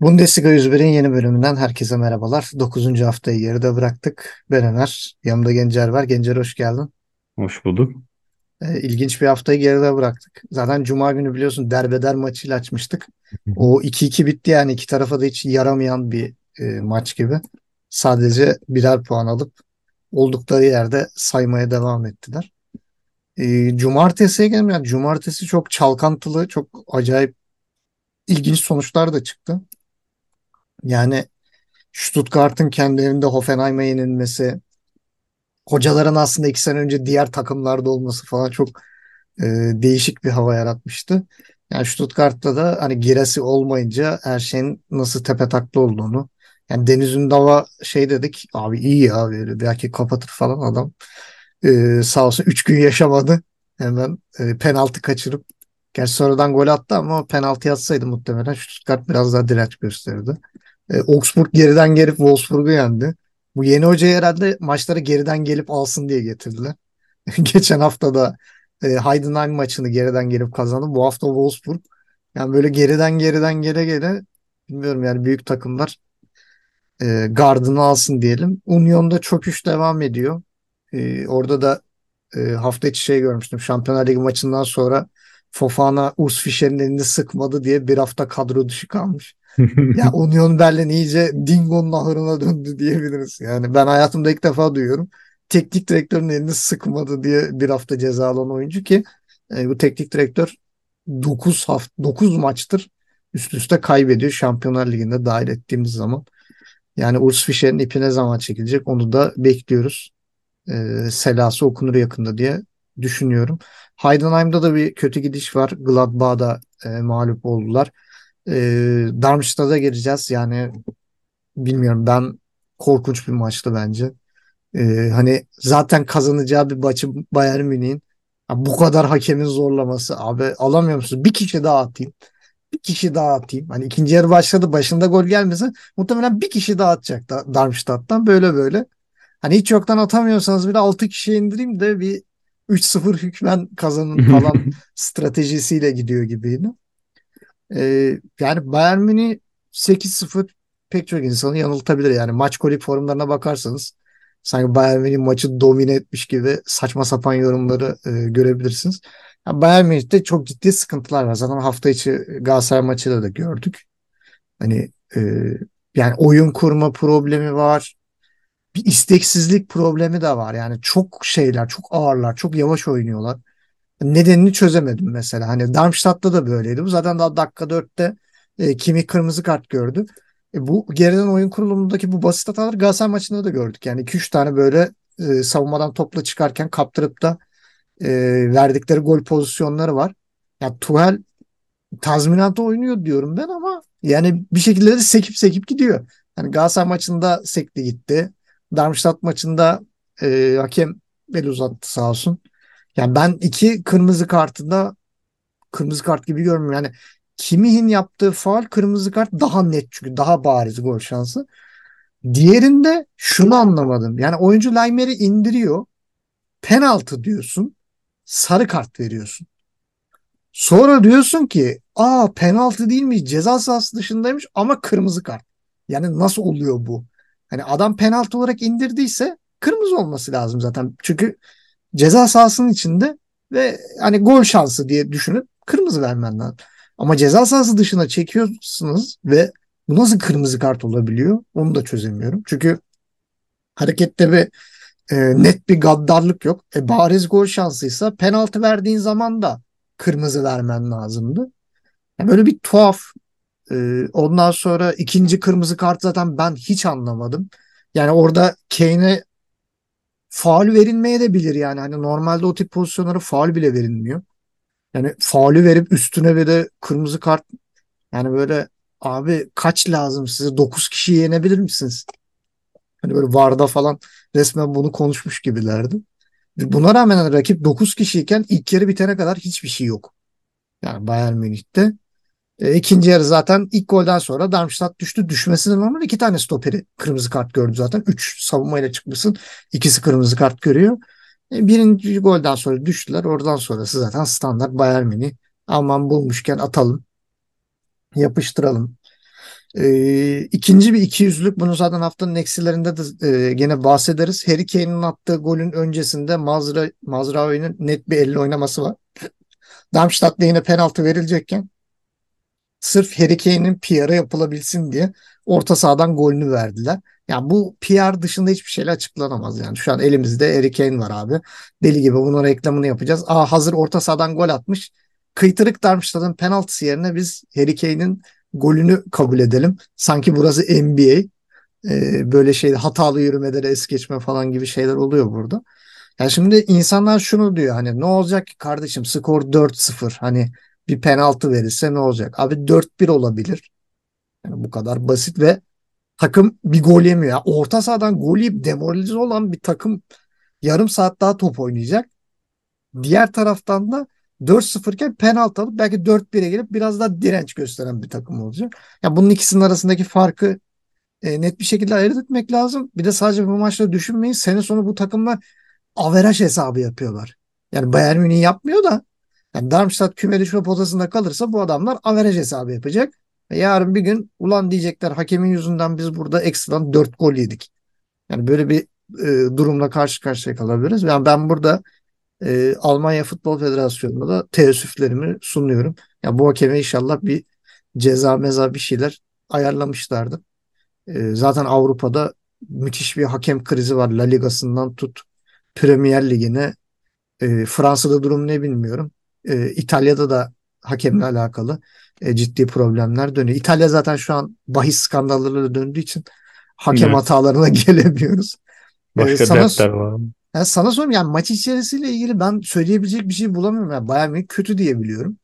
Bundesliga 101'in yeni bölümünden herkese merhabalar. Dokuzuncu haftayı geride bıraktık. Ben Ömer, yanımda Gencer var. Gencer hoş geldin. Hoş bulduk. Ee, ilginç bir haftayı geride bıraktık. Zaten Cuma günü biliyorsun derbeder maçıyla açmıştık. O 2-2 bitti yani iki tarafa da hiç yaramayan bir e, maç gibi. Sadece birer puan alıp oldukları yerde saymaya devam ettiler. E, cumartesiye yani cumartesi çok çalkantılı, çok acayip ilginç sonuçlar da çıktı. Yani Stuttgart'ın kendi evinde Hoffenheim'e yenilmesi, hocaların aslında iki sene önce diğer takımlarda olması falan çok e, değişik bir hava yaratmıştı. Yani Stuttgart'ta da hani giresi olmayınca her şeyin nasıl tepetaklı olduğunu. Yani Deniz Ündava şey dedik abi iyi ya böyle belki kapatır falan adam. E, sağ olsun 3 gün yaşamadı. Hemen e, penaltı kaçırıp Gerçi sonradan gol attı ama penaltı atsaydı muhtemelen Stuttgart biraz daha direnç gösterdi. E, Augsburg geriden gelip Wolfsburg'u yendi. Bu yeni hocayı herhalde maçları geriden gelip alsın diye getirdiler. Geçen hafta da e, Heidenheim maçını geriden gelip kazandı. Bu hafta Wolfsburg. Yani böyle geriden geriden gele gele bilmiyorum yani büyük takımlar e, gardını alsın diyelim. Union'da çöküş devam ediyor. E, orada da e, hafta içi şey görmüştüm. Şampiyonlar Ligi maçından sonra Fofana Urs Fischer'in elini sıkmadı diye bir hafta kadro dışı kalmış. Ya Union Berlin iyice Dingo'nun ahırına döndü diyebiliriz. Yani ben hayatımda ilk defa duyuyorum. Teknik direktörün elini sıkmadı diye bir hafta cezalanan oyuncu ki e, bu teknik direktör 9 hafta 9 maçtır üst üste kaybediyor Şampiyonlar Ligi'nde dahil ettiğimiz zaman. Yani Urs Fischer'in ipi ne zaman çekilecek onu da bekliyoruz. E, selası okunur yakında diye düşünüyorum. Heidenheim'da da bir kötü gidiş var. Gladbach'da e, mağlup oldular. E, Darmstadt'a gireceğiz. Yani bilmiyorum ben korkunç bir maçtı bence. E, hani zaten kazanacağı bir maçı Bayern Münih'in bu kadar hakemin zorlaması abi alamıyor musunuz? Bir kişi daha atayım. Bir kişi daha atayım. Hani ikinci yarı başladı başında gol gelmese muhtemelen bir kişi daha atacak da Darmstadt'tan böyle böyle. Hani hiç yoktan atamıyorsanız bile 6 kişiye indireyim de bir 3-0 hükmen kazanın falan stratejisiyle gidiyor gibiydi. Ee, yani Bayern Münih 8-0 pek çok insanı yanıltabilir. Yani maç kolik forumlarına bakarsanız sanki Bayern Münih maçı domine etmiş gibi saçma sapan yorumları e, görebilirsiniz. Yani Bayern Münih'te çok ciddi sıkıntılar var. Zaten hafta içi Galatasaray maçında da gördük. Hani e, yani oyun kurma problemi var. Bir isteksizlik problemi de var. Yani çok şeyler, çok ağırlar, çok yavaş oynuyorlar. Nedenini çözemedim mesela. Hani Darmstadt'ta da böyleydi. Bu zaten daha dakika dörtte e, Kimi kırmızı kart gördü. E, bu geriden oyun kurulumundaki bu basit hataları Galatasaray maçında da gördük. Yani 2-3 tane böyle e, savunmadan topla çıkarken kaptırıp da e, verdikleri gol pozisyonları var. Ya Tuhel tazminatı oynuyor diyorum ben ama yani bir şekilde de sekip sekip gidiyor. Yani Galatasaray maçında sekti gitti. Darmstadt maçında e, hakem el uzattı sağ olsun. Yani ben iki kırmızı kartında kırmızı kart gibi görmüyorum. Yani Kimih'in yaptığı faul kırmızı kart daha net çünkü daha bariz gol şansı. Diğerinde şunu anlamadım. Yani oyuncu Laimer'i indiriyor. Penaltı diyorsun. Sarı kart veriyorsun. Sonra diyorsun ki aa penaltı değil mi? Ceza sahası dışındaymış ama kırmızı kart. Yani nasıl oluyor bu? Hani adam penaltı olarak indirdiyse kırmızı olması lazım zaten. Çünkü ceza sahasının içinde ve hani gol şansı diye düşünüp kırmızı vermen lazım. Ama ceza sahası dışına çekiyorsunuz ve bu nasıl kırmızı kart olabiliyor? Onu da çözemiyorum. Çünkü harekette bir e, net bir gaddarlık yok. E, bariz gol şansıysa penaltı verdiğin zaman da kırmızı vermen lazımdı. Yani böyle bir tuhaf. E, ondan sonra ikinci kırmızı kart zaten ben hiç anlamadım. Yani orada Kane'e faul verilmeye de bilir yani. Hani normalde o tip pozisyonlara faul bile verilmiyor. Yani faulü verip üstüne bir de kırmızı kart yani böyle abi kaç lazım size? 9 kişiyi yenebilir misiniz? Hani böyle VAR'da falan resmen bunu konuşmuş gibilerdi. Buna rağmen hani rakip 9 kişiyken ilk yarı bitene kadar hiçbir şey yok. Yani Bayern Münih'te. E, ikinci yarı zaten ilk golden sonra Darmstadt düştü. Düşmesine normal iki tane stoperi kırmızı kart gördü zaten. Üç savunmayla çıkmışsın. İkisi kırmızı kart görüyor. E, birinci golden sonra düştüler. Oradan sonrası zaten standart Bayern Münih. Aman bulmuşken atalım. Yapıştıralım. Ee, ikinci bir ikiyüzlülük bunu zaten haftanın eksilerinde de e, gene bahsederiz. Harry Kane'in attığı golün öncesinde Mazra, Mazraoui'nin net bir elle oynaması var. Darmstadt'ta yine penaltı verilecekken sırf Harry Kane'in PR'ı yapılabilsin diye orta sahadan golünü verdiler. Yani bu PR dışında hiçbir şeyle açıklanamaz yani. Şu an elimizde Harry Kane var abi. Deli gibi bunun reklamını yapacağız. Aa hazır orta sahadan gol atmış. Kıytırık Darmstadt'ın penaltısı yerine biz Harry Kane'in golünü kabul edelim. Sanki burası NBA. Ee, böyle şey hatalı yürümeleri es geçme falan gibi şeyler oluyor burada. Yani şimdi insanlar şunu diyor hani ne olacak ki kardeşim skor 4-0 hani bir penaltı verirse ne olacak? Abi 4-1 olabilir. Yani bu kadar basit ve takım bir gol yemiyor. Yani orta sahadan gol yiyip demoralize olan bir takım yarım saat daha top oynayacak. Diğer taraftan da 4-0 iken penaltı alıp belki 4-1'e gelip biraz daha direnç gösteren bir takım olacak. Yani bunun ikisinin arasındaki farkı e, net bir şekilde ayırt etmek lazım. Bir de sadece bu maçta düşünmeyin. Sene sonu bu takımlar averaj hesabı yapıyorlar. Yani Bayern Münih yapmıyor da yani Darmstadt küme düşme potasında kalırsa bu adamlar averaj hesabı yapacak. Yarın bir gün ulan diyecekler hakemin yüzünden biz burada ekstradan 4 gol yedik. Yani böyle bir e, durumla karşı karşıya kalabiliriz. Yani ben burada e, Almanya Futbol Federasyonu'na da teessüflerimi sunuyorum. Yani bu hakeme inşallah bir ceza meza bir şeyler ayarlamışlardı. E, zaten Avrupa'da müthiş bir hakem krizi var. La Ligası'ndan tut Premier Ligi'ne. E, Fransa'da durum ne bilmiyorum. E, İtalya'da da hakemle alakalı e, ciddi problemler dönüyor. İtalya zaten şu an bahis skandallarıyla döndüğü için hakem Evet. hatalarına gelemiyoruz. E, Başka sana dertler var. yani sana sorayım yani maç içerisiyle ilgili ben söyleyebilecek bir şey bulamıyorum. Yani Bayern Münih kötü diye biliyorum.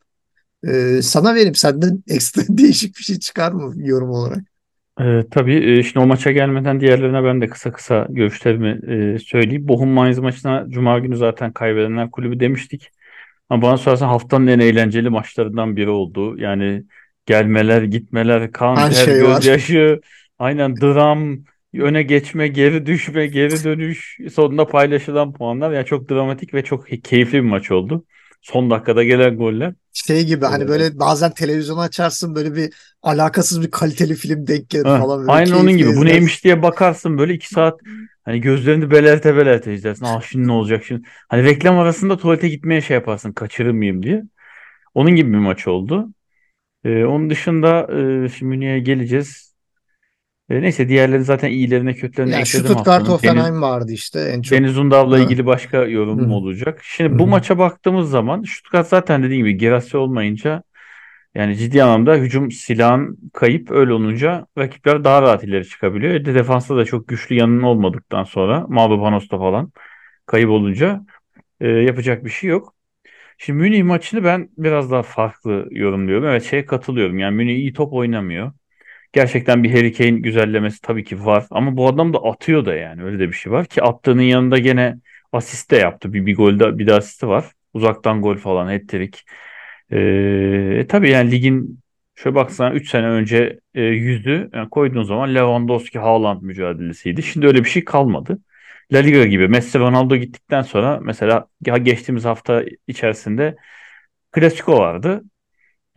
E, sana vereyim senden ekstra değişik bir şey çıkar mı yorum olarak? Ee, tabii e, şimdi o maça gelmeden diğerlerine ben de kısa kısa görüşlerimi e, söyleyeyim. Bochum Mainz maçına Cuma günü zaten kaybedenler kulübü demiştik. Ama bana sorarsan haftanın en eğlenceli maçlarından biri oldu. Yani gelmeler, gitmeler, kan, Her ter, şey var. gözyaşı, aynen dram, öne geçme, geri düşme, geri dönüş, sonunda paylaşılan puanlar. Yani çok dramatik ve çok keyifli bir maç oldu. Son dakikada gelen goller. Şey gibi hani Ee, böyle bazen televizyonu açarsın böyle bir alakasız bir kaliteli film denk gelir Ha, falan böyle aynen onun gibi. Bu izlersin. neymiş diye bakarsın böyle iki saat hani gözlerini belerte belerte izlersin. Ah şimdi ne olacak şimdi? Hani reklam arasında tuvalete gitmeye şey yaparsın kaçırır mıyım diye. Onun gibi bir maç oldu. Ee, onun dışında e, şimdi Münih'e geleceğiz. E, neyse diğerleri zaten iyilerine kötülerine Ya ekledim Stuttgart Hoffenheim vardı işte en çok. Deniz Undav'la ilgili başka yorumum Hı. olacak. Hı Şimdi bu maça baktığımız zaman Stuttgart zaten dediğim gibi Girassi olmayınca yani ciddi anlamda hücum silahın kayıp öyle olunca rakipler daha rahat ileri çıkabiliyor. Bir De defansta da çok güçlü yanının olmadıktan sonra Mavropanos'ta falan kayıp olunca e, yapacak bir şey yok. Şimdi Münih maçını ben biraz daha farklı yorumluyorum. Evet şeye katılıyorum. Yani Münih iyi top oynamıyor. Gerçekten bir Harry Kane güzellemesi tabii ki var. Ama bu adam da atıyor da yani. Öyle de bir şey var ki attığının yanında gene asist de yaptı. Bir, bir golde bir de asisti var. Uzaktan gol falan hat-trick. Ee, tabii yani ligin şöyle baksana 3 sene önce e, yüzü yani koyduğun zaman Lewandowski Haaland mücadelesiydi. Şimdi öyle bir şey kalmadı. La Liga gibi Messi Ronaldo gittikten sonra mesela geçtiğimiz hafta içerisinde Clasico vardı.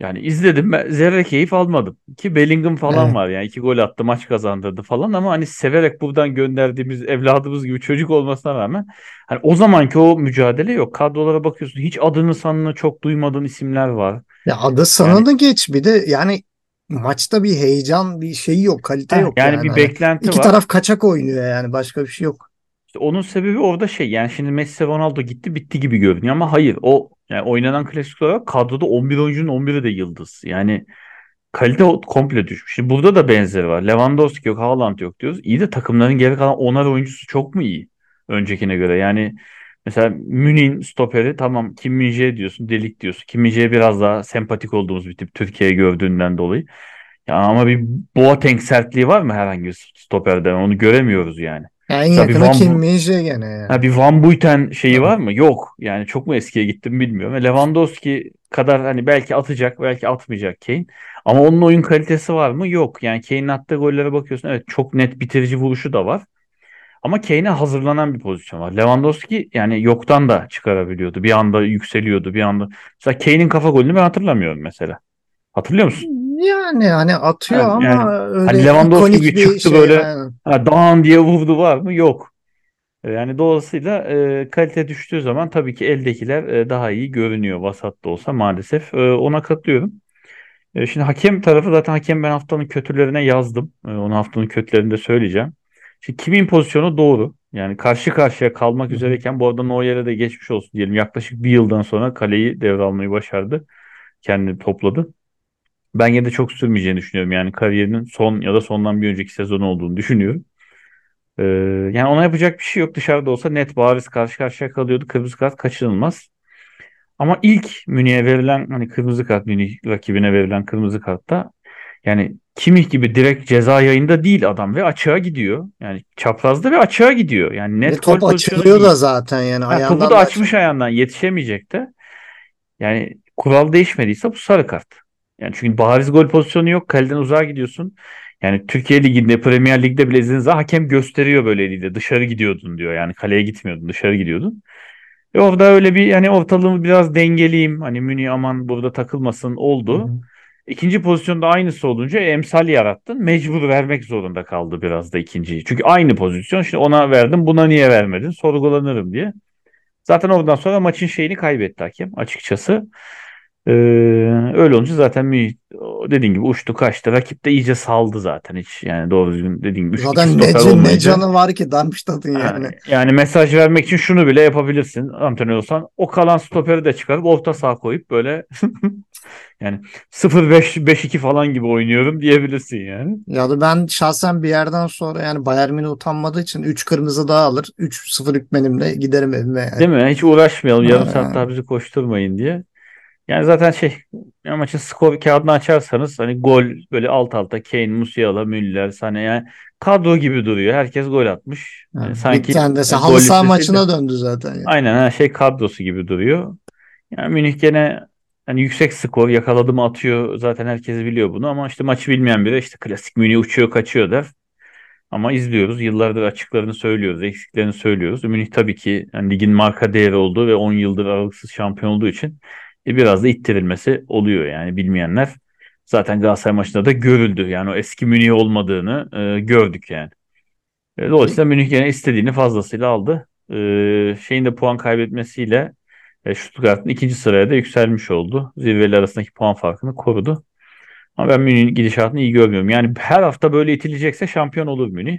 Yani izledim ben zerre keyif almadım. Ki Bellingham falan Evet. var yani iki gol attı maç kazandırdı falan ama hani severek buradan gönderdiğimiz evladımız gibi çocuk olmasına rağmen hani o zamanki o mücadele yok. Kadrolara bakıyorsun hiç adını sanını çok duymadığın isimler var. Ya adı Yani geç bir de yani maçta bir heyecan bir şey yok kalite heh, yok yani yani bir hani beklenti iki var. taraf kaçak oynuyor yani başka bir şey yok. İşte onun sebebi orada şey yani şimdi Messi Ronaldo gitti bitti gibi görünüyor ama hayır o yani oynanan klasik olarak kadroda 11 oyuncunun 11'i de yıldız. Yani kalite komple düşmüş. Şimdi burada da benzeri var. Lewandowski yok, Haaland yok diyoruz. İyi de takımların geri kalan 10'ar oyuncusu çok mu iyi öncekine göre? Yani mesela Münih'in stoperi tamam Kim Min-jae diyorsun, Delik diyorsun. Kim Min-jae biraz daha sempatik olduğumuz bir tip Türkiye'ye gördüğünden dolayı. Ya ama bir Boateng sertliği var mı herhangi bir stoperde? Onu göremiyoruz yani. Yani en yakını Van, Kim Bu- Min-jae gene yani. ha, bir Van Buiten şeyi var mı? Yok. Yani çok mu eskiye gittim bilmiyorum. Ve Lewandowski kadar hani belki atacak, belki atmayacak Kane. Ama onun oyun kalitesi var mı? Yok. Yani Kane'in attığı gollere bakıyorsun. Evet çok net bitirici vuruşu da var. Ama Kane'e hazırlanan bir pozisyon var. Lewandowski yani yoktan da çıkarabiliyordu. Bir anda yükseliyordu. Bir anda. Mesela Kane'in kafa golünü ben hatırlamıyorum mesela. Hatırlıyor musun? Yani hani atıyor Ha, ama yani hani öyle Lewandowski ikonik gibi bir çıktı şey. böyle ha, dağın diye vurdu var mı? Yok. E, Yani dolayısıyla e, kalite düştüğü zaman tabii ki eldekiler e, daha iyi görünüyor vasat da olsa maalesef. E, ona katılıyorum. E, şimdi hakem tarafı zaten hakem ben haftanın kötülerine yazdım. E, onu haftanın kötülerinde söyleyeceğim. Şimdi kimin pozisyonu doğru. Yani karşı karşıya kalmak üzereyken bu arada Neuer'e de geçmiş olsun diyelim. Yaklaşık bir yıldan sonra kaleyi devralmayı başardı. Kendini topladı. Ben yine de çok sürmeyeceğini düşünüyorum. Yani kariyerinin son ya da sondan bir önceki sezon olduğunu düşünüyorum. Ee, yani ona yapacak bir şey yok. Dışarıda olsa net bariz karşı karşıya kalıyordu. Kırmızı kart kaçınılmaz. Ama ilk Münih'e verilen hani kırmızı kart Münih rakibine verilen kırmızı kartta yani Kimih gibi direkt ceza yayında değil adam ve açığa gidiyor. Yani çaprazda ve açığa gidiyor. Yani net top açılıyor da zaten yani Ha, topu ayağından da da açmış açılıyor. ayağından yetişemeyecek de. Yani kural değişmediyse bu sarı kart. Yani çünkü bariz gol pozisyonu yok. Kaleden uzağa gidiyorsun. Yani Türkiye Ligi'nde, Premier Lig'de bile izlediğinizde hakem gösteriyor böyle eliyle. Dışarı gidiyordun diyor. Yani kaleye gitmiyordun, dışarı gidiyordun. Ve orada öyle bir yani ortalığımı biraz dengeleyeyim. Hani Münih aman burada takılmasın oldu. hı. İkinci pozisyonda aynısı olunca emsal yarattın. Mecbur vermek zorunda kaldı biraz da ikinciyi. Çünkü aynı pozisyon. Şimdi ona verdim, buna niye vermedin? Sorgulanırım diye. Zaten oradan sonra maçın şeyini kaybetti hakem açıkçası. Ee, öyle olunca zaten Münih dediğin gibi uçtu kaçtı. Rakip de iyice saldı zaten hiç. Yani doğru düzgün dediğin gibi Zaten ne, can- ne canı var ki Darmstadt'ın Ha, yani. yani mesaj vermek için şunu bile yapabilirsin antrenör olsan. O kalan stoperi de çıkarıp orta saha koyup böyle yani 0-5-5-2 falan gibi oynuyorum diyebilirsin yani. Ya da ben şahsen bir yerden sonra yani Bayern Münih utanmadığı için 3 kırmızı daha alır. 3-0 hükmenimle giderim evime yani. Değil mi? Hiç uğraşmayalım yarım saat Ha, daha bizi koşturmayın diye. Yani zaten şey maçın skor kağıdını açarsanız hani gol böyle alt alta Kane, Musiala, Müller, Sané yani kadro gibi duruyor. Herkes gol atmış. ha. Yani Bir sanki tane de e, halı saha listesi de maçına döndü zaten ya. aynen her şey kadrosu gibi duruyor. Yani Münih gene hani yüksek skor yakaladı mı atıyor. Zaten herkes biliyor bunu ama işte maçı bilmeyen biri işte klasik Münih uçuyor kaçıyor der. Ama izliyoruz. Yıllardır açıklarını söylüyoruz, eksiklerini söylüyoruz. Münih tabii ki yani ligin marka değeri olduğu ve 10 yıldır aralıksız şampiyon olduğu için e, biraz da ittirilmesi oluyor yani bilmeyenler. Zaten Galatasaray maçında da görüldü. Yani o eski Münih olmadığını e, gördük yani. E, dolayısıyla Münih gene istediğini fazlasıyla aldı. E, şeyin de puan kaybetmesiyle e, Stuttgart'ın ikinci sıraya da yükselmiş oldu. Zirveler arasındaki puan farkını korudu. Ama ben Münih'in gidişatını iyi görmüyorum. Yani her hafta böyle itilecekse şampiyon olur Münih.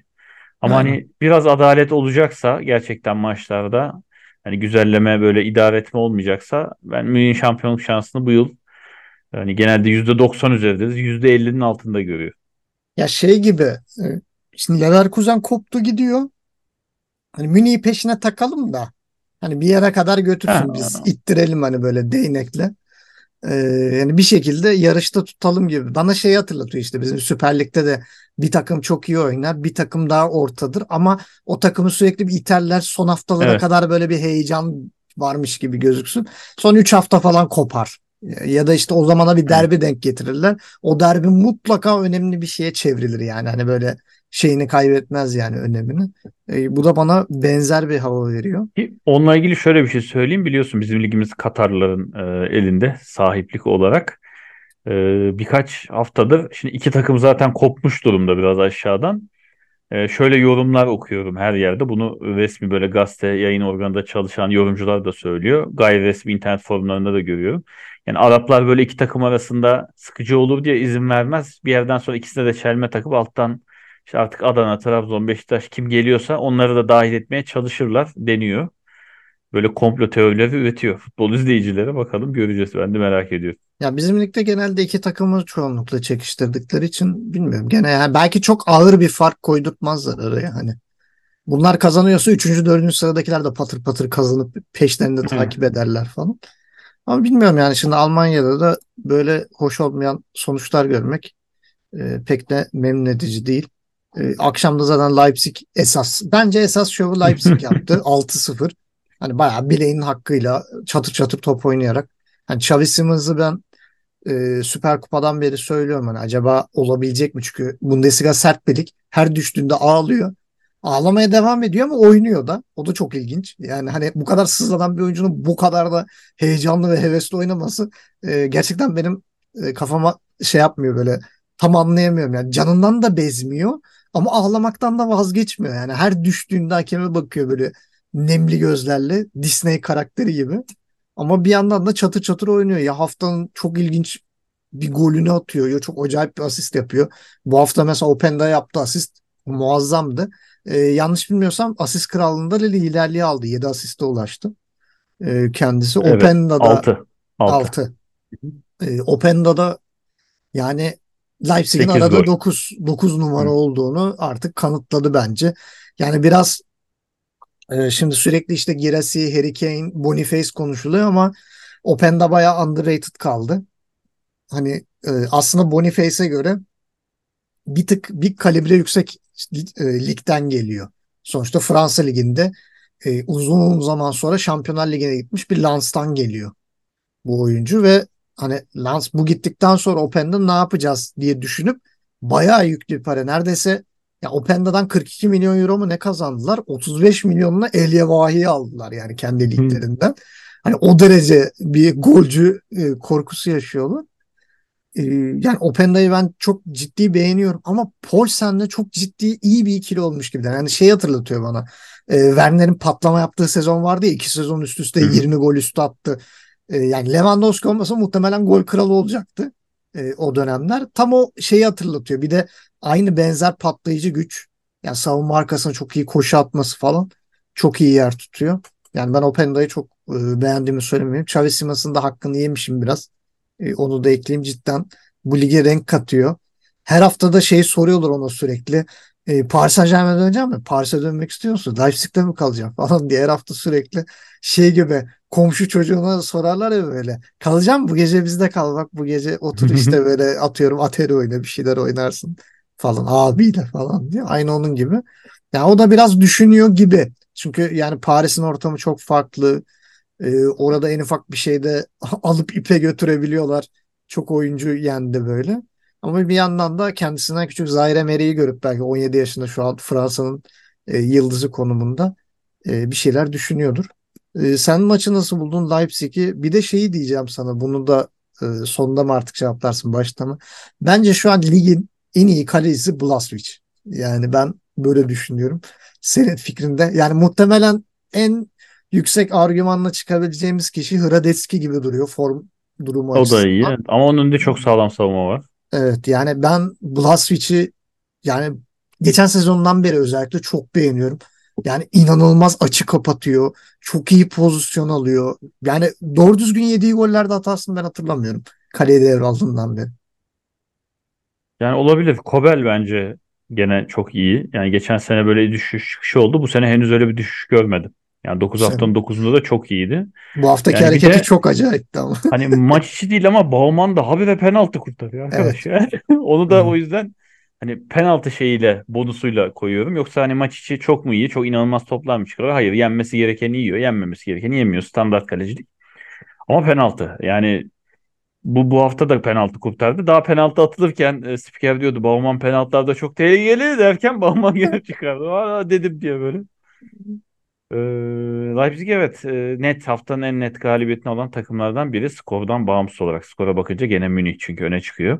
Ama Aynen. hani biraz adalet olacaksa gerçekten maçlarda hani güzelleme böyle idare etme olmayacaksa ben Münih'in şampiyonluk şansını bu yıl hani genelde %90 üzerindeyiz. %50'nin altında görüyor. Ya şey gibi e, şimdi Leverkusen koptu gidiyor. Hani Münih'i peşine takalım da hani bir yere kadar götürsün biz Ha, ittirelim hani böyle değnekle. Ee, yani bir şekilde yarışta tutalım gibi. Bana şeyi hatırlatıyor işte bizim Süper Lig'de de bir takım çok iyi oynar, bir takım daha ortadır ama o takımı sürekli bir iterler son haftalara evet. kadar böyle bir heyecan varmış gibi gözüksün. Son 3 hafta falan kopar. Ya da işte o zamana bir derbi denk getirirler. O derbi mutlaka önemli bir şeye çevrilir yani. Hani böyle şeyini kaybetmez yani önemini. Ee, bu da bana benzer bir hava veriyor. Onunla ilgili şöyle bir şey söyleyeyim. Biliyorsun bizim ligimiz Katarlıların e, elinde sahiplik olarak. E, birkaç haftadır şimdi iki takım zaten kopmuş durumda biraz aşağıdan. Ee, şöyle yorumlar okuyorum her yerde. Bunu resmi böyle gazete, yayın organında çalışan yorumcular da söylüyor. Gayri resmi internet forumlarında da görüyorum. Yani Araplar böyle iki takım arasında sıkıcı olur diye izin vermez. Bir yerden sonra ikisine de çelme takıp alttan işte artık Adana, Trabzon, Beşiktaş kim geliyorsa onları da dahil etmeye çalışırlar deniyor. Böyle komplo teorileri üretiyor. Futbol izleyicileri bakalım göreceğiz. Ben de merak ediyorum. Ya bizim ligde genelde iki takımı çoğunlukla çekiştirdikleri için bilmiyorum. Gene yani belki çok ağır bir fark koydurtmazlar araya hani. Bunlar kazanıyorsa üçüncü, dördüncü sıradakiler de patır patır kazanıp peşlerinde Evet. takip ederler falan. Ama bilmiyorum yani şimdi Almanya'da da böyle hoş olmayan sonuçlar görmek e, pek de memnun edici değil. E, akşam da zaten Leipzig esas. Bence esas şovu Leipzig yaptı. 6-0. Hani bayağı bileğinin hakkıyla çatır çatır top oynayarak. Hani Xavi Simons'ı ben e, Süper Kupa'dan beri söylüyorum hani acaba olabilecek mi? Çünkü Bundesliga sert bir lig. Her düştüğünde ağlıyor. Ağlamaya devam ediyor ama oynuyor da. O da çok ilginç. Yani hani bu kadar sızlanan bir oyuncunun bu kadar da heyecanlı ve hevesli oynaması e, gerçekten benim e, kafama şey yapmıyor böyle tam anlayamıyorum yani canından da bezmiyor ama ağlamaktan da vazgeçmiyor yani. Her düştüğünde hakeme bakıyor böyle nemli gözlerle Disney karakteri gibi. Ama bir yandan da çatır çatır oynuyor. Ya haftanın çok ilginç bir golünü atıyor. Ya çok acayip bir asist yapıyor. Bu hafta mesela Openda yaptı asist muazzamdı. Ee, yanlış bilmiyorsam asist krallığında liderliği aldı. 7 asiste ulaştı. Ee, kendisi Evet. Openda'da 6. 6. 6 e, Openda'da yani Leipzig'in 8 arada gol. 9 9 numara Hı. olduğunu artık kanıtladı bence. Yani biraz e, şimdi sürekli işte Girassi, Harry Kane, Boniface konuşuluyor ama Openda bayağı underrated kaldı. Hani e, aslında Boniface'e göre bir tık bir kalibre yüksek e, ligden geliyor. Sonuçta Fransa liginde e, uzun zaman sonra Şampiyonlar Ligi'ne gitmiş bir Lens'tan geliyor bu oyuncu ve hani Lens bu gittikten sonra Openda ne yapacağız diye düşünüp bayağı yüklü bir para. Neredeyse ya Openda'dan 42 milyon euro mu ne kazandılar? 35 milyonuna Elyevahi'yi aldılar yani kendi Hı. liglerinden. Hani o derece bir golcü e, korkusu yaşıyorlar. E, yani Openda'yı ben çok ciddi beğeniyorum ama Poulsen de çok ciddi iyi bir ikili olmuş gibi. Yani şey hatırlatıyor bana. E, Werner'in patlama yaptığı sezon vardı ya iki sezon üst üste hı. 20 gol üstü attı. E, yani Lewandowski olmasa muhtemelen gol kralı olacaktı e, o dönemler. Tam o şeyi hatırlatıyor. Bir de aynı benzer patlayıcı güç. Yani savunma arkasına çok iyi koşu atması falan. Çok iyi yer tutuyor. Yani ben Openda'yı çok e, beğendiğimi söylemeyeyim. Xavi Simons'ın da hakkını yemişim biraz. E, onu da ekleyeyim cidden. Bu lige renk katıyor. Her hafta da şey soruyorlar ona sürekli. E, Paris Saint-Germain'e döneceğim mi? Paris'e dönmek istiyor musun? Leipzig'te mi kalacağım falan diye her hafta sürekli şey gibi komşu çocuğuna sorarlar ya böyle. Kalacağım bu gece bizde kal bak bu gece otur işte böyle atıyorum Atari oyna bir şeyler oynarsın falan abiyle falan diye. Aynı onun gibi. Yani o da biraz düşünüyor gibi. Çünkü yani Paris'in ortamı çok farklı. Ee, orada en ufak bir şeyde alıp ipe götürebiliyorlar. Çok oyuncu yendi böyle. Ama bir yandan da kendisinden küçük Zaire Emery'i görüp belki 17 yaşında şu an Fransa'nın e, yıldızı konumunda e, bir şeyler düşünüyordur. E, sen maçı nasıl buldun Leipzig'i? Bir de şeyi diyeceğim sana. Bunu da e, sonunda mı artık cevaplarsın başta mı? Bence şu an ligin en iyi kalecisi Blažević. Yani ben böyle düşünüyorum. Senin fikrinde yani muhtemelen en yüksek argümanla çıkabileceğimiz kişi Hradecky gibi duruyor form durumu O da iyi. açısından. Ama onun önünde çok sağlam savunma var. Evet yani ben Blažević'i yani geçen sezondan beri özellikle çok beğeniyorum. Yani inanılmaz açı kapatıyor. Çok iyi pozisyon alıyor. Yani doğru düzgün yediği gollerde hatasını ben hatırlamıyorum. Kaleye devraldığından beri. Yani olabilir. Kobel bence gene çok iyi. Yani geçen sene böyle düşüş çıkışı oldu. Bu sene henüz öyle bir düşüş görmedim. Yani 9 Sen, haftanın 9'unda da çok iyiydi. bu haftaki Yani hareketi de çok acayipti ama. hani maç içi değil ama Bauman da habire penaltı kurtarıyor arkadaş. Evet. Onu da Hı. o yüzden hani penaltı şeyiyle bonusuyla koyuyorum. Yoksa hani maç içi çok mu iyi? Çok inanılmaz toplar mı çıkarıyor? Hayır. Yenmesi gerekeni yiyor. Yenmemesi gerekeni yemiyor. Standart kalecilik. Ama penaltı. Yani bu bu hafta da penaltı kurtardı. Daha penaltı atılırken e, spiker diyordu Bauman penaltılarda çok tehlikeli derken Bauman gene çıkardı. Aa, dedim diye böyle. Ee, Leipzig evet e, net haftanın en net galibiyetini alan takımlardan biri skordan bağımsız olarak. Skora bakınca gene Münih çünkü öne çıkıyor.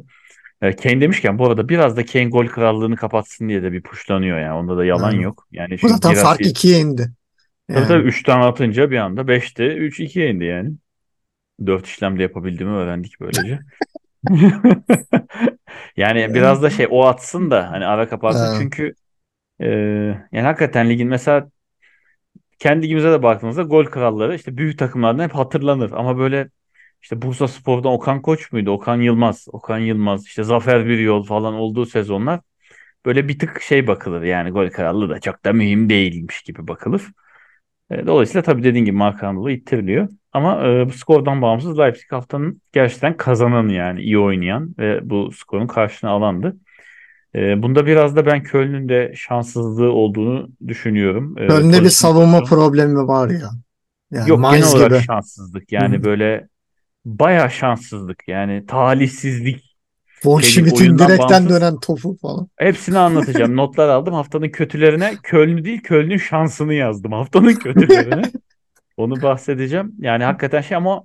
E, Kane demişken bu arada biraz da Kane gol krallığını kapatsın diye de bir puşlanıyor yani. Onda da yalan Aynen. yok. Yani Bu zaten fark Girassi ikiye indi. tabii tabii Yani 3 tane atınca bir anda 5'te 3-2'ye indi yani. 4 işlemde yapabildiğimi öğrendik böylece. Yani biraz da şey o atsın da hani ara kapatsın Ee, çünkü e, yani hakikaten ligin mesela kendi ligimize de baktığımızda gol kralları işte büyük takımlardan hep hatırlanır ama böyle işte Bursaspor'dan Okan Koç muydu? Okan Yılmaz, Okan Yılmaz işte Zafer Biryol falan olduğu sezonlar böyle bir tık şey bakılır yani gol krallığı da çok da mühim değilmiş gibi bakılır. E, Dolayısıyla tabii dediğin gibi Markanlı'lı ittiriliyor. Ama e, bu skordan bağımsız Leipzig haftanın gerçekten kazananı yani iyi oynayan ve bu skorun karşına alandı. E, bunda biraz da ben Köln'ün de şanssızlığı olduğunu düşünüyorum. E, önünde bir savunma problemi var ya. Yani Yok genel Mainz olarak gibi. şanssızlık yani böyle bayağı şanssızlık yani talihsizlik oyundan direkten bağımsız. dönen topu falan. Hepsini anlatacağım. Notlar aldım. Haftanın kötülerine Köln'ü değil Köln'ün şansını yazdım. Haftanın kötülerine. Onu bahsedeceğim. Yani hakikaten şey ama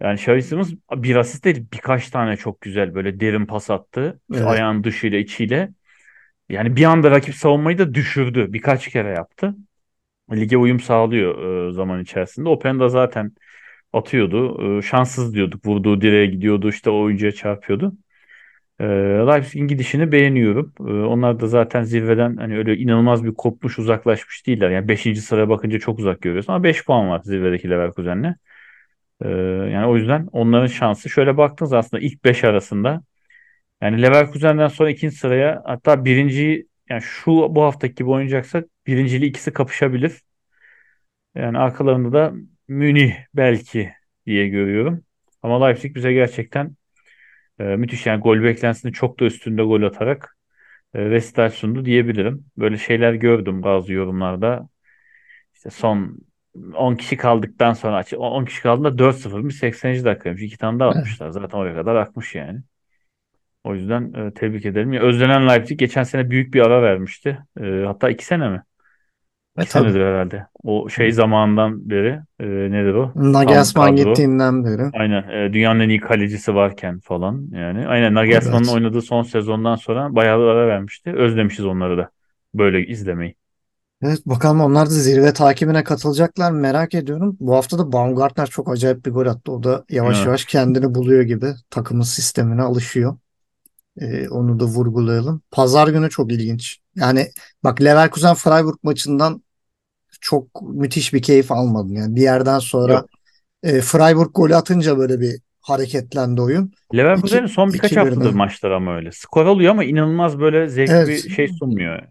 Yani Xavi Simons bir asist değil birkaç tane çok güzel böyle derin pas attı. Evet. ayağın dışıyla içiyle. Yani bir anda rakip savunmayı da düşürdü. Birkaç kere yaptı. Lige uyum sağlıyor e, zaman içerisinde. Openda zaten atıyordu. E, şanssız diyorduk. Vurduğu direğe gidiyordu. işte oyuncuya çarpıyordu. E, Leipzig'in gidişini beğeniyorum. E, onlar da zaten zirveden hani öyle inanılmaz bir kopmuş uzaklaşmış değiller. Yani 5. sıraya bakınca çok uzak görüyorsun ama 5 puan var zirvedeki Leverkusen'le. E, yani o yüzden onların şansı. Şöyle baktığınız aslında ilk 5 arasında yani Leverkusen'den sonra ikinci sıraya hatta birinciyi yani şu bu haftaki gibi oynayacaksak birincili ikisi kapışabilir. Yani arkalarında da Münih belki diye görüyorum. Ama Leipzig bize gerçekten e, müthiş yani gol beklentisinin çok da üstünde gol atarak e, resital sundu diyebilirim. Böyle şeyler gördüm bazı yorumlarda. İşte son 10 kişi kaldıktan sonra aç- 10 kişi kaldığında 4-0'mış 80. dakikaymış. İki tane daha atmışlar. Zaten oraya kadar akmış yani. O yüzden e, tebrik ederim. Ya, özlenen Leipzig geçen sene büyük bir ara vermişti. E, hatta iki sene mi? Ve İki tabii senedir herhalde. O şey zamanından beri e, nedir o? Nagelsmann gittiğinden beri. Aynen. e, dünyanın en iyi kalecisi varken falan yani. Aynen Nagelsmann'ın Evet. oynadığı son sezondan sonra bayağı ara vermişti. Özlemişiz onları da. Böyle izlemeyi. Evet bakalım onlar da zirve takibine katılacaklar mı merak ediyorum. Bu hafta da Baumgartner çok acayip bir gol attı. O da yavaş Evet. yavaş kendini buluyor gibi. Takımın sistemine alışıyor. Ee, onu da vurgulayalım. Pazar günü çok ilginç. Yani bak Leverkusen Freiburg maçından çok müthiş bir keyif almadım. Yani bir yerden sonra Yok. e, Freiburg golü atınca böyle bir hareketlendi oyun. Leverkusen'in 2 son birkaç 2-1'de. haftadır maçları ama öyle. Skor oluyor ama inanılmaz böyle zevkli Evet. bir şey sunmuyor.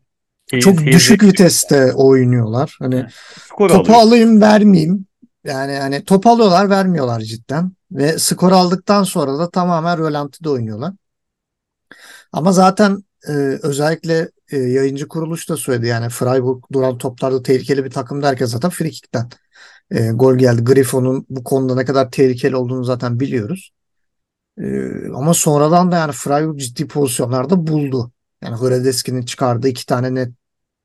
Çok seyir düşük yok. viteste oynuyorlar. Hani Yani topu alıyor. alayım vermeyeyim. Yani hani top alıyorlar vermiyorlar cidden. Ve skor aldıktan sonra da tamamen rölantide oynuyorlar. Ama zaten e, özellikle e, yayıncı kuruluş da söyledi yani Freiburg duran toplarda tehlikeli bir takım derken zaten frikikten e, gol geldi. Griffon'un bu konuda ne kadar tehlikeli olduğunu zaten biliyoruz. E, ama sonradan da yani Freiburg ciddi pozisyonlarda buldu. Yani Hradeski'nin çıkardığı iki tane net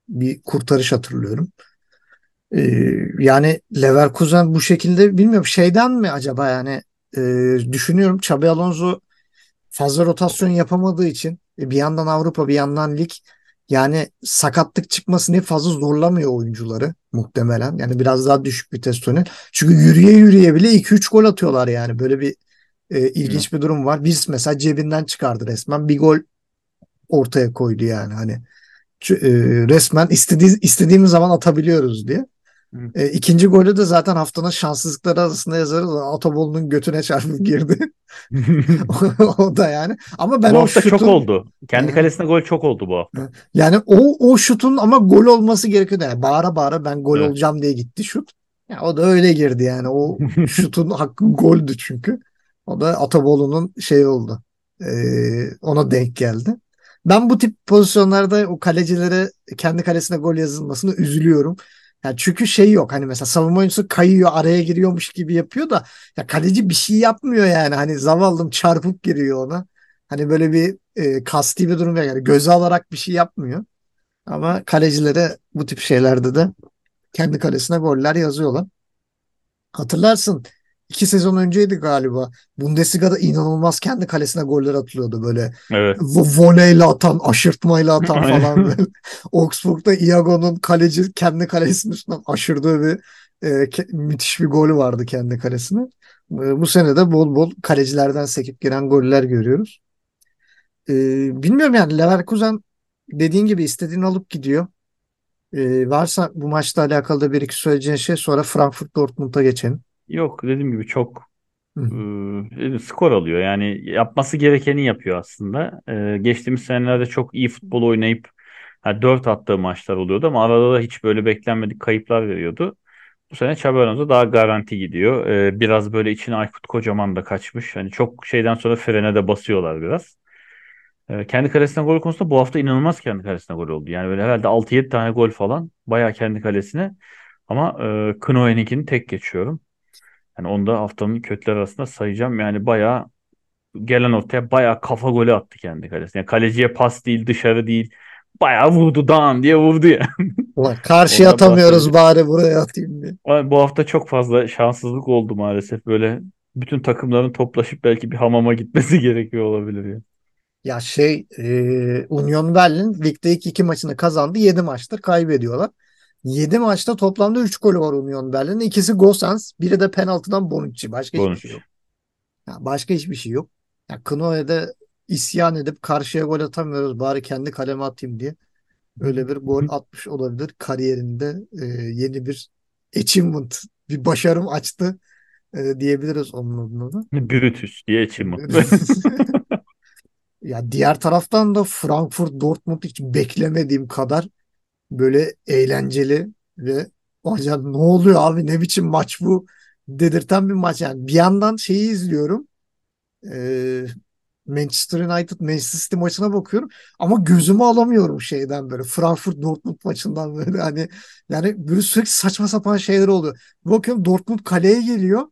bir kurtarış hatırlıyorum. E, yani Leverkusen bu şekilde bilmiyorum şeyden mi acaba yani e, düşünüyorum Xabi Alonso fazla rotasyon yapamadığı için e, bir yandan Avrupa bir yandan lig yani sakatlık çıkmasını fazla zorlamıyor oyuncuları muhtemelen. Yani biraz daha düşük vites tonu. Çünkü yürüye yürüye bile 2-3 gol atıyorlar yani. Böyle bir e, ilginç bir durum var. Biz mesela cebinden çıkardı resmen. Bir gol ortaya koydu yani hani resmen istediği, istediğimiz zaman atabiliyoruz diye. E, ikinci golü de zaten haftanın şanssızlıkları arasında yazarız. Atobolu'nun götüne çarpıp girdi. o da yani. Ama ben Bu o hafta çok şutun oldu. Kendi kalesine gol çok oldu bu hafta. yani o o şutun ama gol olması gerekiyor. Yani bağıra bağıra ben gol Evet. olacağım diye gitti şut. Ya o da öyle girdi yani. O şutun hakkı goldü çünkü. O da Atobolu'nun şey oldu. Ee, ona denk geldi. Ben bu tip pozisyonlarda o kalecilere kendi kalesine gol yazılmasına üzülüyorum. Yani çünkü şey yok hani mesela savunma oyuncusu kayıyor araya giriyormuş gibi yapıyor da ya kaleci bir şey yapmıyor yani hani zavallım çarpıp giriyor ona. Hani böyle bir e, kasti bir durum yani göze alarak bir şey yapmıyor. Ama kalecilere bu tip şeylerde de kendi kalesine goller yazıyorlar. Hatırlarsın iki sezon önceydi galiba. Bundesliga'da inanılmaz kendi kalesine goller atılıyordu böyle Evet. vo- voleyle atan, aşırtmayla atan falan böyle. Augsburg'da Iago'nun kaleci kendi kalesinin üstünden aşırdığı bir e, müthiş bir golü vardı kendi kalesine. E, bu sene de bol bol kalecilerden sekip giren goller görüyoruz. E, bilmiyorum yani Leverkusen dediğin gibi istediğini alıp gidiyor. E, varsa bu maçla alakalı da bir iki söyleyeceğin şey sonra Frankfurt Dortmund'a geçelim. Yok dediğim gibi çok e, skor alıyor. Yani yapması gerekeni yapıyor aslında. E, geçtiğimiz senelerde çok iyi futbol oynayıp ha, 4 attığı maçlar oluyordu ama arada da hiç böyle beklenmedik kayıplar veriyordu. Bu sene Xabi Alonso daha garanti gidiyor. E, biraz böyle içine Aykut Kocaman da kaçmış. Hani çok şeyden sonra frene de basıyorlar biraz. E, kendi kalesine gol konusunda bu hafta inanılmaz kendi kalesine gol oldu. Yani böyle herhalde 6-7 tane gol falan bayağı kendi kalesine. Ama e, Knoe'ninkini tek geçiyorum. Yani onu da haftanın kötüler arasında sayacağım. Yani bayağı gelen ortaya bayağı kafa golü attı kendi kalesine. Yani kaleciye pas değil dışarı değil. Bayağı vurdu dağın diye vurdu ya. Ulan karşıya atamıyoruz bari buraya atayım diye. Bu hafta çok fazla şanssızlık oldu maalesef. Böyle bütün takımların toplaşıp belki bir hamama gitmesi gerekiyor olabilir ya. Ya şey e, Union Berlin ligde ilk iki maçını kazandı. 7 maçtır kaybediyorlar. 7 maçta toplamda 3 golü var Union Berlin'in. İkisi Gosens, biri de penaltıdan Bonucci. Başka hiçbir şey Bonucci. yok. Ya başka hiçbir şey yok. Ya Knoe'de isyan edip karşıya gol atamıyoruz. Bari kendi kaleme atayım diye. Öyle bir gol atmış olabilir. Kariyerinde e, yeni bir achievement, bir başarım açtı e, diyebiliriz onun adına da. Brutus diye içim Ya diğer taraftan da Frankfurt Dortmund hiç beklemediğim kadar böyle eğlenceli ve acaba ne oluyor abi ne biçim maç bu dedirten bir maç yani. Bir yandan şeyi izliyorum. Ee, Manchester United Manchester City maçına bakıyorum ama gözümü alamıyorum şeyden böyle Frankfurt Dortmund maçından böyle hani yani böyle sürekli saçma sapan şeyler oluyor. Bakıyorum Dortmund kaleye geliyor.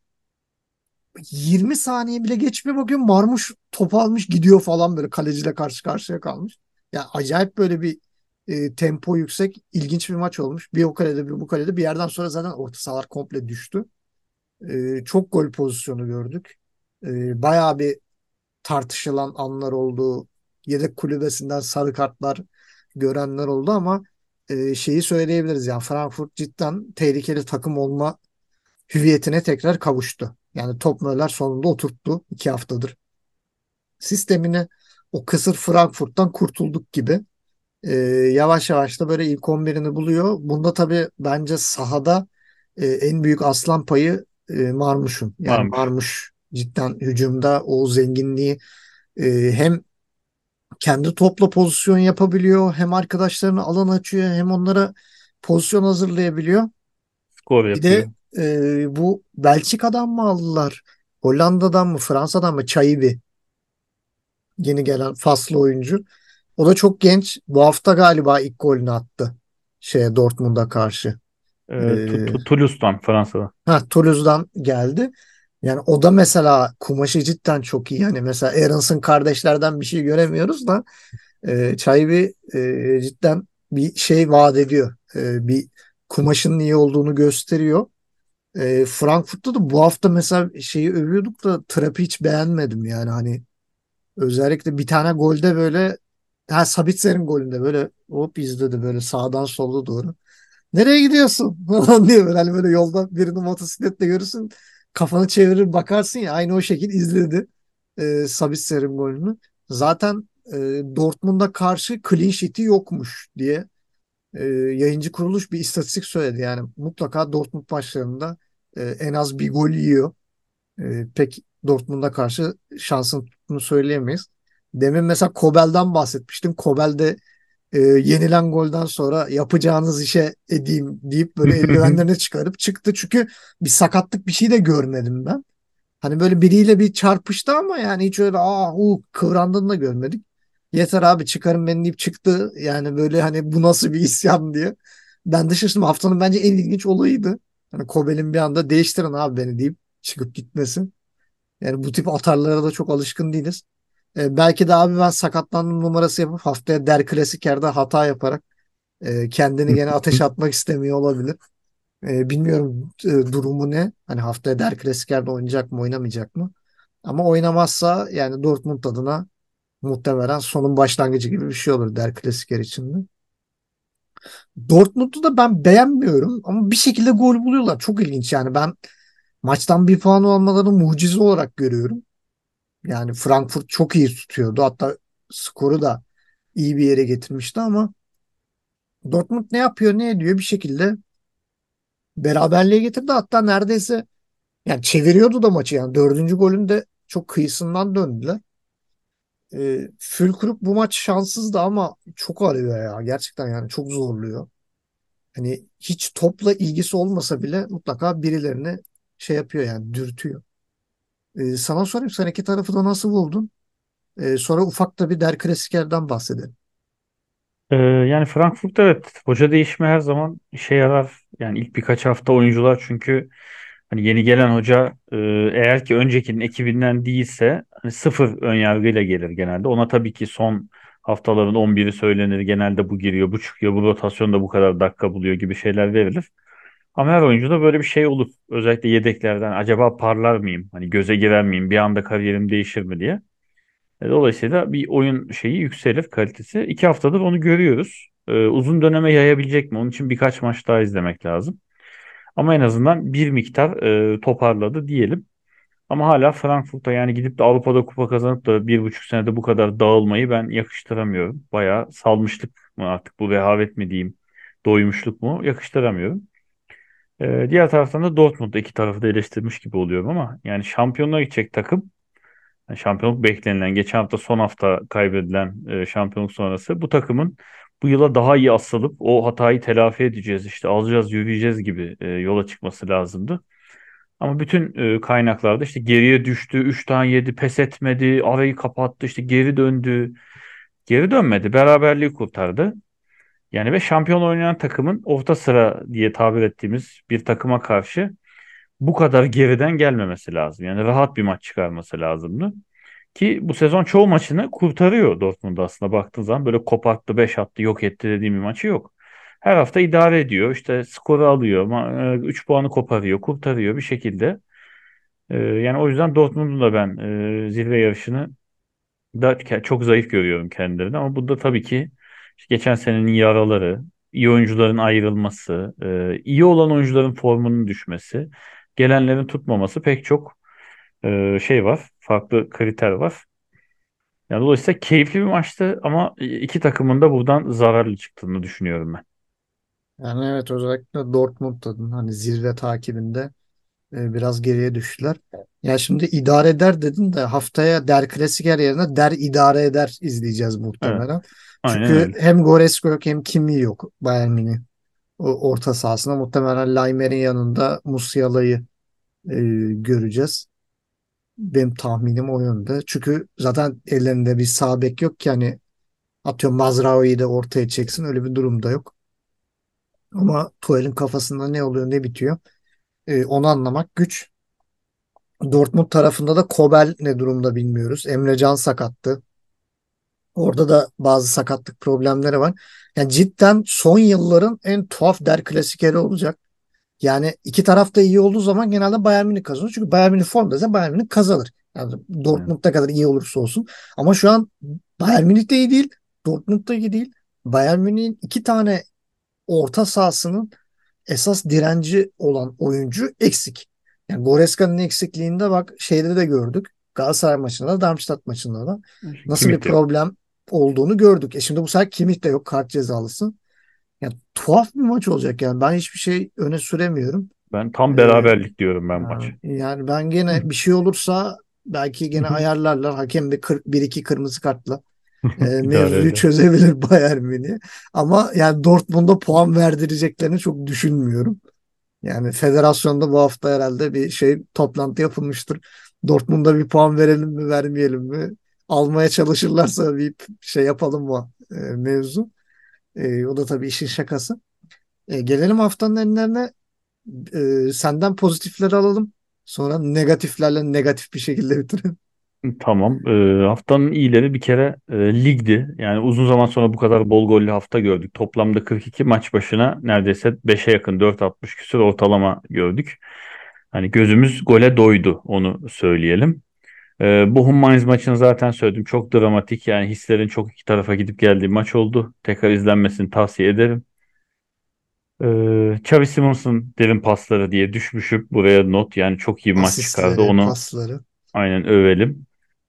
20 saniye bile geçmiyor bakıyorum Marmuş topu almış gidiyor falan böyle kaleciyle karşı karşıya kalmış. Ya acayip böyle bir e, tempo yüksek ilginç bir maç olmuş. Bir o kalede bir bu kalede bir yerden sonra zaten orta sahalar komple düştü. E, çok gol pozisyonu gördük. E, bayağı bir tartışılan anlar oldu. Yedek kulübesinden sarı kartlar görenler oldu ama e, şeyi söyleyebiliriz yani Frankfurt cidden tehlikeli takım olma hüviyetine tekrar kavuştu. Yani Topmöller sonunda oturttu iki haftadır. Sistemini o kısır Frankfurt'tan kurtulduk gibi. Ee, yavaş yavaş da böyle ilk 11'ini buluyor. Bunda tabii bence sahada e, en büyük aslan payı e, Marmuş'un. Yani Varmış. Marmuş cidden hücumda o zenginliği e, hem kendi topla pozisyon yapabiliyor, hem arkadaşlarına alan açıyor, hem onlara pozisyon hazırlayabiliyor. Skor Bir de yapıyor. e, bu Belçika'dan mı aldılar? Hollanda'dan mı? Fransa'dan mı? Çaybi. Yeni gelen faslı oyuncu. O da çok genç. Bu hafta galiba ilk golünü attı. Şeye Dortmund'a karşı. Ee, E, Tu- Toulouse'dan Fransa'da. ha, Toulouse'dan geldi. Yani o da mesela kumaşı cidden çok iyi. Yani mesela Aarons'ın kardeşlerden bir şey göremiyoruz da e, Çaybi e, cidden bir şey vaat ediyor. E, bir kumaşının iyi olduğunu gösteriyor. E, Frankfurt'ta da bu hafta mesela şeyi övüyorduk da Trapp'i hiç beğenmedim yani hani özellikle bir tane golde böyle ha Sabitzer'in golünde böyle hop izledi böyle sağdan sola doğru. Nereye gidiyorsun? falan diye böyle hani böyle yolda birini motosikletle görürsün kafanı çevirir bakarsın ya aynı o şekil izledi e, Sabitzer'in golünü. Zaten e, Dortmund'a karşı clean sheet'i yokmuş diye e, yayıncı kuruluş bir istatistik söyledi. Yani mutlaka Dortmund maçlarında e, en az bir gol yiyor. E, pek Dortmund'a karşı şansını tuttuğunu söyleyemeyiz. Demin mesela Kobel'den bahsetmiştim. Kobel'de e, yenilen golden sonra yapacağınız işe edeyim deyip böyle eldivenlerini çıkarıp çıktı. Çünkü bir sakatlık bir şey de görmedim ben. Hani böyle biriyle bir çarpıştı ama yani hiç öyle aa u kıvrandığını da görmedik. Yeter abi çıkarın beni deyip çıktı. Yani böyle hani bu nasıl bir isyan diye. Ben de şaşırdım. Haftanın bence en ilginç olayıydı. Hani Kobel'in bir anda değiştirin abi beni deyip çıkıp gitmesi. Yani bu tip atarlara da çok alışkın değiliz. E, belki de abi ben sakatlandım numarası yapıp haftaya Der Klasiker'de hata yaparak e, kendini gene ateş atmak istemiyor olabilir. E, bilmiyorum e, durumu ne? Hani haftaya Der Klasiker'de oynayacak mı oynamayacak mı? Ama oynamazsa yani Dortmund adına muhtemelen sonun başlangıcı gibi bir şey olur Der Klasiker için de. Dortmund'u da ben beğenmiyorum ama bir şekilde gol buluyorlar. Çok ilginç yani ben maçtan bir puan almalarını mucize olarak görüyorum. Yani Frankfurt çok iyi tutuyordu. Hatta skoru da iyi bir yere getirmişti ama Dortmund ne yapıyor ne ediyor bir şekilde beraberliğe getirdi. Hatta neredeyse yani çeviriyordu da maçı yani. Dördüncü golün de çok kıyısından döndüler. E, Fülkrug bu maç şanssızdı ama çok arıyor ya. Gerçekten yani çok zorluyor. Hani hiç topla ilgisi olmasa bile mutlaka birilerini şey yapıyor yani dürtüyor. E, sana sorayım sen iki tarafı da nasıl buldun? E, sonra ufak da bir Der Klasiker'den bahsedelim. Ee, yani Frankfurt evet hoca değişimi her zaman işe yarar. Yani ilk birkaç hafta oyuncular çünkü hani yeni gelen hoca e, eğer ki öncekinin ekibinden değilse hani sıfır ön yargıyla gelir genelde. Ona tabii ki son haftaların 11'i söylenir. Genelde bu giriyor, bu çıkıyor, bu rotasyonda bu kadar dakika buluyor gibi şeyler verilir. Ama her oyuncuda böyle bir şey olur. Özellikle yedeklerden acaba parlar mıyım? Hani göze girer miyim? Bir anda kariyerim değişir mi diye. E, Dolayısıyla bir oyun şeyi yükselir kalitesi. İki haftadır onu görüyoruz. Ee, uzun döneme yayabilecek mi? Onun için birkaç maç daha izlemek lazım. Ama en azından bir miktar e, toparladı diyelim. Ama hala Frankfurt'a yani gidip de Avrupa'da kupa kazanıp da bir buçuk senede bu kadar dağılmayı ben yakıştıramıyorum. Bayağı salmışlık mı artık bu rehavet mi diyeyim, doymuşluk mu yakıştıramıyorum. Ee, diğer taraftan da Dortmund iki tarafı da eleştirmiş gibi oluyorum ama yani şampiyonluğa gidecek takım yani şampiyonluk beklenilen, geçen hafta son hafta kaybedilen e, şampiyonluk sonrası bu takımın bu yıla daha iyi asılıp o hatayı telafi edeceğiz, işte alacağız, yürüyeceğiz gibi e, yola çıkması lazımdı. Ama bütün e, kaynaklarda işte geriye düştü, 3 tane yedi, pes etmedi, arayı kapattı, işte geri döndü. Geri dönmedi, beraberliği kurtardı. Yani ve şampiyon oynayan takımın orta sıra diye tabir ettiğimiz bir takıma karşı bu kadar geriden gelmemesi lazım. Yani rahat bir maç çıkarması lazımdı. Ki bu sezon çoğu maçını kurtarıyor Dortmund aslında baktığın zaman böyle koparttı, 5 attı, yok etti dediğim bir maçı yok. Her hafta idare ediyor. İşte skoru alıyor, 3 puanı koparıyor, kurtarıyor bir şekilde. Ee, yani o yüzden Dortmund'un da ben e, zirve yarışını da çok zayıf görüyorum kendilerini. Ama bu da tabii ki geçen senenin yaraları, iyi oyuncuların ayrılması, e, iyi olan oyuncuların formunun düşmesi, gelenlerin tutmaması pek çok e, şey var, farklı kriter var. Yani dolayısıyla keyifli bir maçtı ama iki takımın da buradan zararlı çıktığını düşünüyorum ben. Yani evet özellikle Dortmund'da hani zirve takibinde e, biraz geriye düştüler. Ya şimdi idare eder dedin de haftaya Der Klasiker yerine Der idare eder izleyeceğiz Evet, muhtemelen. aynen Çünkü öyle. hem Goretzka yok hem Kimi yok Bayern Münih. Orta sahasında muhtemelen Laimer'in yanında Musiala'yı e, göreceğiz. Benim tahminim o yönde. Çünkü zaten ellerinde bir sağ bek yok ki hani atıyorum Mazraoui'yi de ortaya çeksin öyle bir durum da yok. Ama Tuchel'in kafasında ne oluyor ne bitiyor e, onu anlamak güç. Dortmund tarafında da Kobel ne durumda bilmiyoruz. Emre Can sakattı. Orada da bazı sakatlık problemleri var. Yani cidden son yılların en tuhaf der klasikeri olacak. Yani iki taraf da iyi olduğu zaman genelde Bayern Münih kazanır. Çünkü Bayern Münih formdaysa Bayern Münih kazanır. Yani Evet. Dortmund ne kadar iyi olursa olsun. Ama şu an Bayern Münih de iyi değil. Dortmund da iyi değil. Bayern Münih'in iki tane orta sahasının esas direnci olan oyuncu eksik. Yani Goreska'nın eksikliğinde bak şeyde de gördük. Galatasaray maçında da Darmstadt maçında da nasıl bir Kimmich de problem olduğunu gördük. E şimdi bu sefer Kimmich de yok kart cezalısı. Yani tuhaf bir maç olacak yani. Ben hiçbir şey öne süremiyorum. Ben tam Ee, beraberlik diyorum ben maç. yani ben gene bir şey olursa belki gene ayarlarlar. Hakem de 41-2 kırmızı kartla e, mevzuyu çözebilir Bayern Münih. Ama yani Dortmund'a puan verdireceklerini çok düşünmüyorum. Yani federasyonda bu hafta herhalde bir şey toplantı yapılmıştır. Dortmund'a bir puan verelim mi vermeyelim mi? Almaya çalışırlarsa bir şey yapalım mı e, mevzu. E, o da tabii işin şakası. E, gelelim haftanın enlerine. E, senden pozitifleri alalım. Sonra negatiflerle negatif bir şekilde bitirelim. Tamam. Ee, haftanın iyileri bir kere e, ligdi. Yani uzun zaman sonra bu kadar bol gollü hafta gördük. Toplamda 42 maç başına neredeyse 5'e yakın 4.60 küsur ortalama gördük. Hani gözümüz gole doydu onu söyleyelim. Ee, Bochum Mainz maçını zaten söyledim. Çok dramatik yani hislerin çok iki tarafa gidip geldiği maç oldu. Tekrar izlenmesini tavsiye ederim. Ee, Xavi Simons'un derin pasları diye düşmüşüm buraya not. Yani çok iyi bir maç çıkardı. Asistleri, Onu pasları. aynen övelim.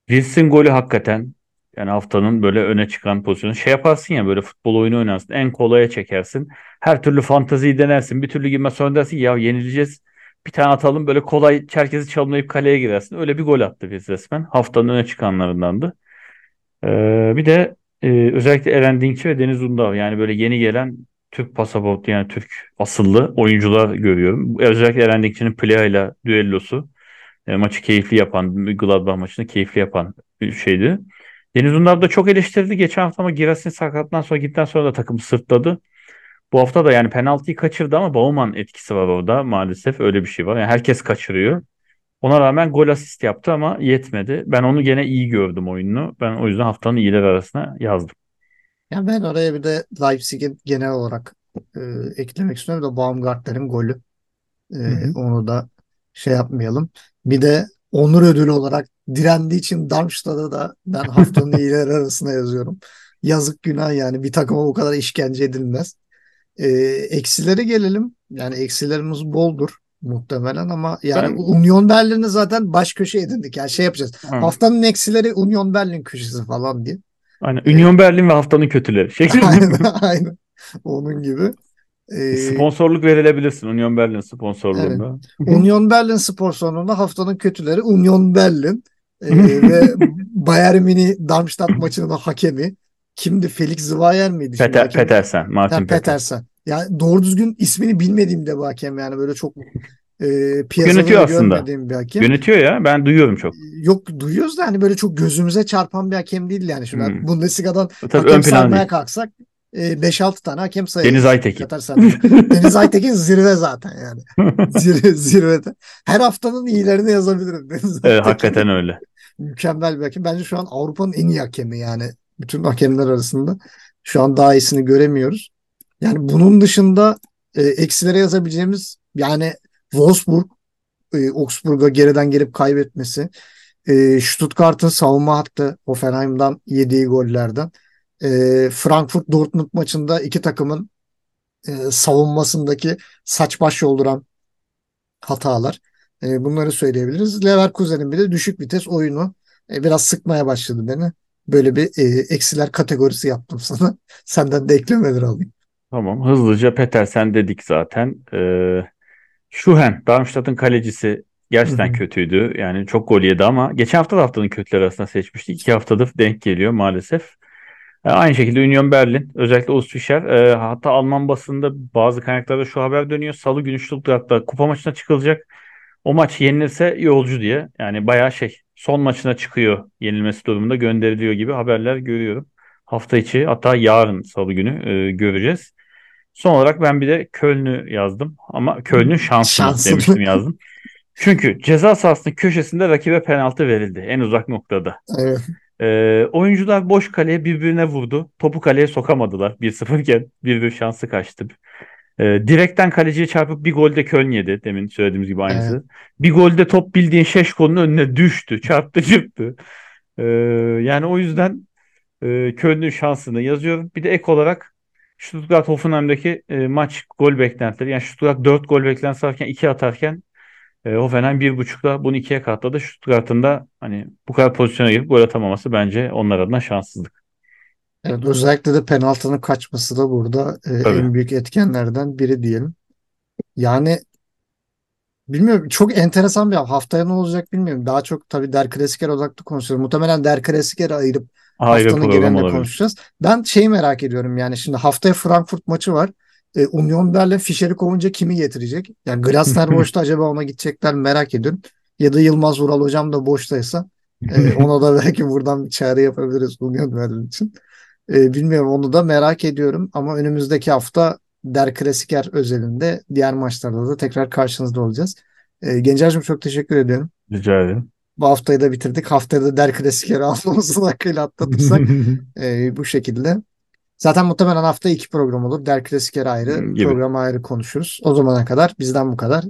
Wilson golü hakikaten yani haftanın böyle öne çıkan pozisyonu. Şey yaparsın ya böyle futbol oyunu oynarsın. En kolaya çekersin. Her türlü fantaziyi denersin. Bir türlü girmez sonra dersin ya yenileceğiz. Bir tane atalım böyle kolay herkesi çalımlayıp kaleye girersin. Öyle bir gol attı Wilson resmen. Haftanın öne çıkanlarındandı. Ee, bir de e, özellikle Eren Dinkçi ve Deniz Undar yani böyle yeni gelen Türk pasaportu yani Türk asıllı oyuncular görüyorum. Özellikle Eren Dinkçi'nin Plea ile düellosu e, maçı keyifli yapan, Gladbach maçını keyifli yapan bir şeydi. Deniz Undar da çok eleştirdi geçen hafta ama Girassin sakatlıktan sonra gittikten sonra da takım sırtladı. Bu hafta da yani penaltıyı kaçırdı ama Baumann etkisi var orada maalesef öyle bir şey var. Yani herkes kaçırıyor. Ona rağmen gol asist yaptı ama yetmedi. Ben onu gene iyi gördüm oyununu. Ben o yüzden haftanın iyiler arasına yazdım. Yani ben oraya bir de Leipzig'in genel olarak e, eklemek istiyorum da Baumgartner'in golü. E, Hı hı. onu da şey yapmayalım. Bir de onur ödülü olarak direndiği için Darmstadt'ı da ben haftanın iyileri arasına yazıyorum. Yazık günah yani bir takıma bu kadar işkence edilmez. E, eksilere gelelim. Yani eksilerimiz boldur muhtemelen ama yani Ben Union Berlin'i zaten baş köşe edindik. Yani şey yapacağız. ha, Haftanın eksileri Union Berlin köşesi falan diye. aynen. Union Berlin ve haftanın kötüleri şeklinde aynen, aynen. Onun gibi. Bir E, sponsorluk verilebilirsin Union Berlin evet. sponsorluğunda. Union Berlin spor salonunda haftanın kötüleri Union Berlin E, ve Bayern Münih Darmstadt maçının hakemi kimdi? Felix Zweier miydi Peter? Petersen, Martin Petersen. Petersen. Yani doğru düzgün ismini bilmediğim de bir hakem yani böyle çok e, piyasada Yönetiyor aslında. bir hakem. Yönetiyor ya. Ben duyuyorum çok. Yok duyuyoruz da hani böyle çok gözümüze çarpan bir hakem değil yani. Şimdi Hmm. Bundesliga'dan Tabii hakem saymaya değil. kalksak e, 5-6 tane hakem Deniz sayarız. Aytekin. Deniz Aytekin zirve zaten yani. Zirve, zirvede. Her haftanın iyilerini yazabilirim Deniz Evet, Aytekin. hakikaten öyle. Mükemmel bir hakem. Bence şu an Avrupa'nın en iyi hakemi yani. Bütün hakemler arasında. Şu an daha iyisini göremiyoruz. Yani bunun dışında e, eksilere yazabileceğimiz yani Wolfsburg, e, Augsburg'a geriden gelip kaybetmesi, e, Stuttgart'ın savunma hattı Hoffenheim'dan yediği gollerden, e, Frankfurt Dortmund maçında iki takımın e, savunmasındaki saç baş yolduran hatalar. E, bunları söyleyebiliriz. Leverkusen'in bir de düşük vites oyunu e, biraz sıkmaya başladı beni. Böyle bir e, eksiler kategorisi yaptım sana. Senden de eklemeler alayım. Tamam. Hızlıca Petersen dedik zaten. Ee, Schuhen, Darmstadt'ın kalecisi gerçekten hı. kötüydü. Yani çok gol yedi ama geçen hafta da haftanın kötüleri arasında seçmiştik. İki haftadır denk geliyor maalesef. E, Aynı şekilde Union Berlin, özellikle Urs Fischer, e, hatta Alman basında bazı kaynaklarda şu haber dönüyor. Salı günü Stuttgart'ta kupa maçına çıkılacak. O maç yenilirse yolcu diye. Yani bayağı şey son maçına çıkıyor yenilmesi durumunda gönderiliyor gibi haberler görüyorum. Hafta içi hatta yarın Salı günü e, göreceğiz. Son olarak ben bir de Köln'ü yazdım ama Köln'ün şansını Şansını. demiştim yazdım. Çünkü ceza sahasının köşesinde rakibe penaltı verildi en uzak noktada. Evet. Ee, oyuncular boş kaleye birbirine vurdu. Topu kaleye sokamadılar 1-0 iken bir bir şansı kaçtı. Ee, direkten kaleciye çarpıp bir golde Köln yedi. Demin söylediğimiz gibi Evet. aynısı. Bir golde top bildiğin Şeşko'nun önüne düştü. Çarptı çıktı. Ee, yani o yüzden e, Köln'ün şansını yazıyorum. Bir de ek olarak Stuttgart Hoffenheim'daki e, maç gol beklentileri. Yani Stuttgart 4 gol beklentisi varken 2 atarken e, Hoffenheim 1.5'la bunu 2'ye katladı. Stuttgart'ın da hani bu kadar pozisyona girip gol atamaması bence onlar adına şanssızlık. Evet, özellikle de penaltının kaçması da burada e, Tabii. en büyük etkenlerden biri diyelim. Yani bilmiyorum çok enteresan bir haftaya ne olacak bilmiyorum. Daha çok tabii Der Klassiker odaklı konuşuyoruz. Muhtemelen Der Klassiker'i ayırıp Ayrı haftanın genelinde olabilir. konuşacağız. Ben şeyi merak ediyorum yani şimdi haftaya Frankfurt maçı var. E, Union Berlin Fischer'i kovunca kimi getirecek? Yani Glasner boşta acaba ona gidecekler merak ediyorum. Ya da Yılmaz Vural hocam da boştaysa e, ona da belki buradan bir çağrı yapabiliriz Union Berlin için. E, bilmiyorum onu da merak ediyorum ama önümüzdeki hafta Der Klassiker özelinde diğer maçlarda da tekrar karşınızda olacağız. E, Gencer'cim çok teşekkür ediyorum. Rica ederim. Bu haftayı da bitirdik. Haftaya da Der Klassiker'i almamızın hakkıyla atlatırsak e, bu şekilde. Zaten muhtemelen hafta iki program olur. Der Klassiker ayrı, Gibi. program ayrı konuşuruz. O zamana kadar bizden bu kadar.